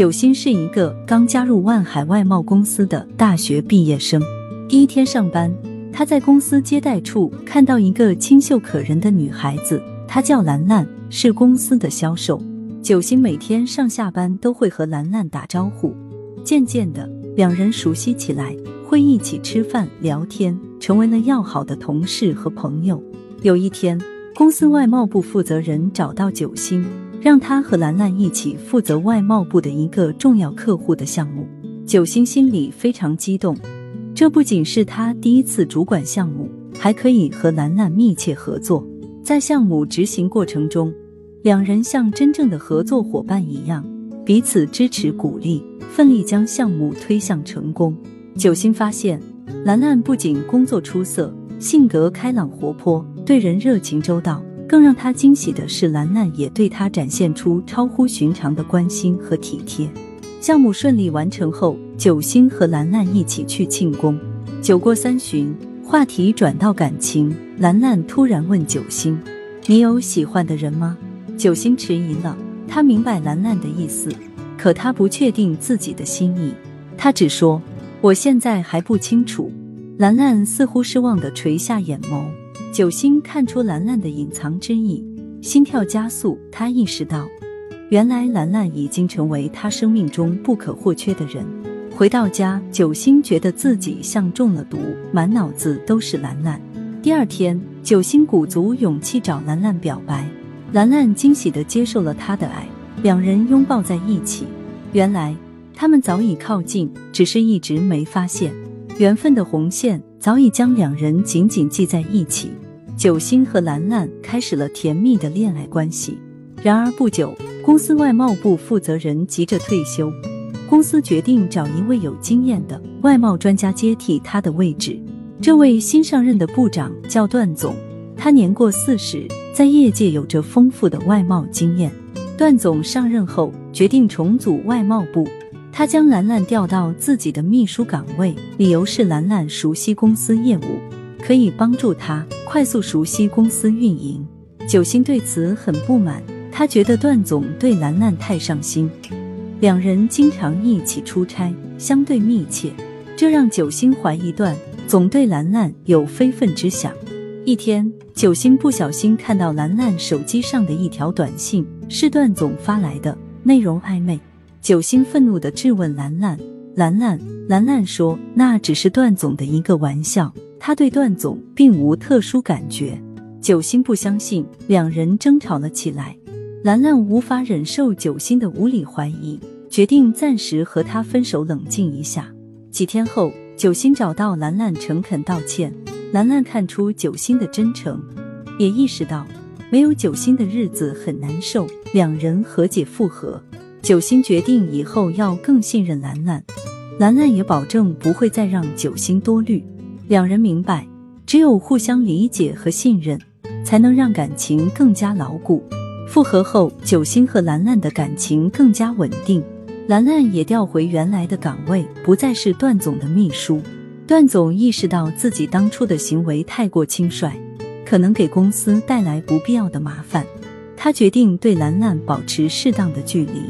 九星是一个刚加入万海外贸公司的大学毕业生。第一天上班，他在公司接待处看到一个清秀可人的女孩子，她叫兰兰，是公司的销售。九星每天上下班都会和兰兰打招呼，渐渐的，两人熟悉起来，会一起吃饭聊天，成为了要好的同事和朋友。有一天，公司外贸部负责人找到九星。让他和兰兰一起负责外贸部的一个重要客户的项目，九星心里非常激动。这不仅是他第一次主管项目，还可以和兰兰密切合作。在项目执行过程中，两人像真正的合作伙伴一样，彼此支持鼓励，奋力将项目推向成功。九星发现，兰兰不仅工作出色，性格开朗活泼，对人热情周到。更让他惊喜的是，兰兰也对他展现出超乎寻常的关心和体贴。项目顺利完成后，九星和兰兰一起去庆功。酒过三巡，话题转到感情，兰兰突然问九星：“你有喜欢的人吗？”九星迟疑了，他明白兰兰的意思，可他不确定自己的心意。他只说：“我现在还不清楚。”兰兰似乎失望的垂下眼眸。九星看出兰兰的隐藏之意，心跳加速。他意识到，原来兰兰已经成为他生命中不可或缺的人。回到家，九星觉得自己像中了毒，满脑子都是兰兰。第二天，九星鼓足勇气找兰兰表白，兰兰惊喜的接受了他的爱，两人拥抱在一起。原来，他们早已靠近，只是一直没发现，缘分的红线早已将两人紧紧系在一起。九星和兰兰开始了甜蜜的恋爱关系。然而不久，公司外贸部负责人急着退休，公司决定找一位有经验的外贸专家接替他的位置。这位新上任的部长叫段总，他年过四十，在业界有着丰富的外贸经验。段总上任后决定重组外贸部，他将兰兰调到自己的秘书岗位，理由是兰兰熟悉公司业务，可以帮助他。快速熟悉公司运营，九星对此很不满。他觉得段总对兰兰太上心，两人经常一起出差，相对密切，这让九星怀疑段总对兰兰有非分之想。一天，九星不小心看到兰兰手机上的一条短信，是段总发来的，内容暧昧。九星愤怒的质问兰兰：“兰兰，兰兰说那只是段总的一个玩笑。”他对段总并无特殊感觉，九星不相信，两人争吵了起来。兰兰无法忍受九星的无理怀疑，决定暂时和他分手，冷静一下。几天后，九星找到兰兰，诚恳道歉。兰兰看出九星的真诚，也意识到没有九星的日子很难受，两人和解复合。九星决定以后要更信任兰兰，兰兰也保证不会再让九星多虑。两人明白，只有互相理解和信任，才能让感情更加牢固。复合后，九星和兰兰的感情更加稳定，兰兰也调回原来的岗位，不再是段总的秘书。段总意识到自己当初的行为太过轻率，可能给公司带来不必要的麻烦，他决定对兰兰保持适当的距离。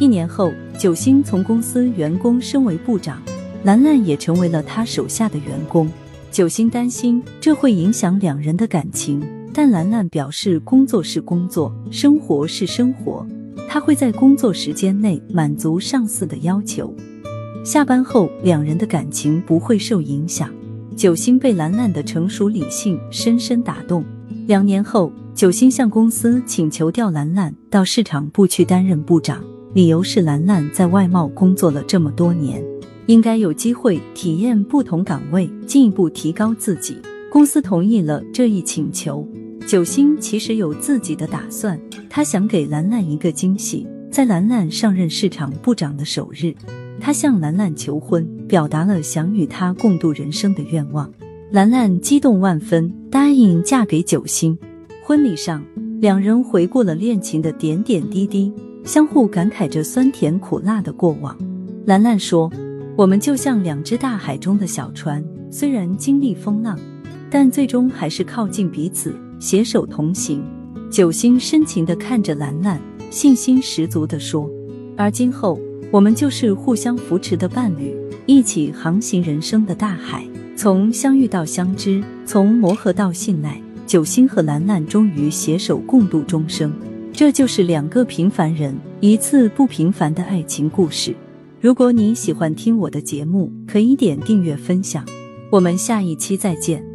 一年后，九星从公司员工升为部长，兰兰也成为了他手下的员工。九星担心这会影响两人的感情，但兰兰表示工作是工作，生活是生活，她会在工作时间内满足上司的要求，下班后两人的感情不会受影响。九星被兰兰的成熟理性深深打动。两年后，九星向公司请求调兰兰到市场部去担任部长，理由是兰兰在外贸工作了这么多年。应该有机会体验不同岗位，进一步提高自己。公司同意了这一请求。九星其实有自己的打算，他想给兰兰一个惊喜。在兰兰上任市场部长的首日，他向兰兰求婚，表达了想与她共度人生的愿望。兰兰激动万分，答应嫁给九星。婚礼上，两人回顾了恋情的点点滴滴，相互感慨着酸甜苦辣的过往。兰兰说。我们就像两只大海中的小船，虽然经历风浪，但最终还是靠近彼此，携手同行。九星深情地看着兰兰，信心十足地说：“而今后，我们就是互相扶持的伴侣，一起航行人生的大海。从相遇到相知，从磨合到信赖，九星和兰兰终于携手共度终生。这就是两个平凡人一次不平凡的爱情故事。如果你喜欢听我的节目，可以点订阅分享。我们下一期再见。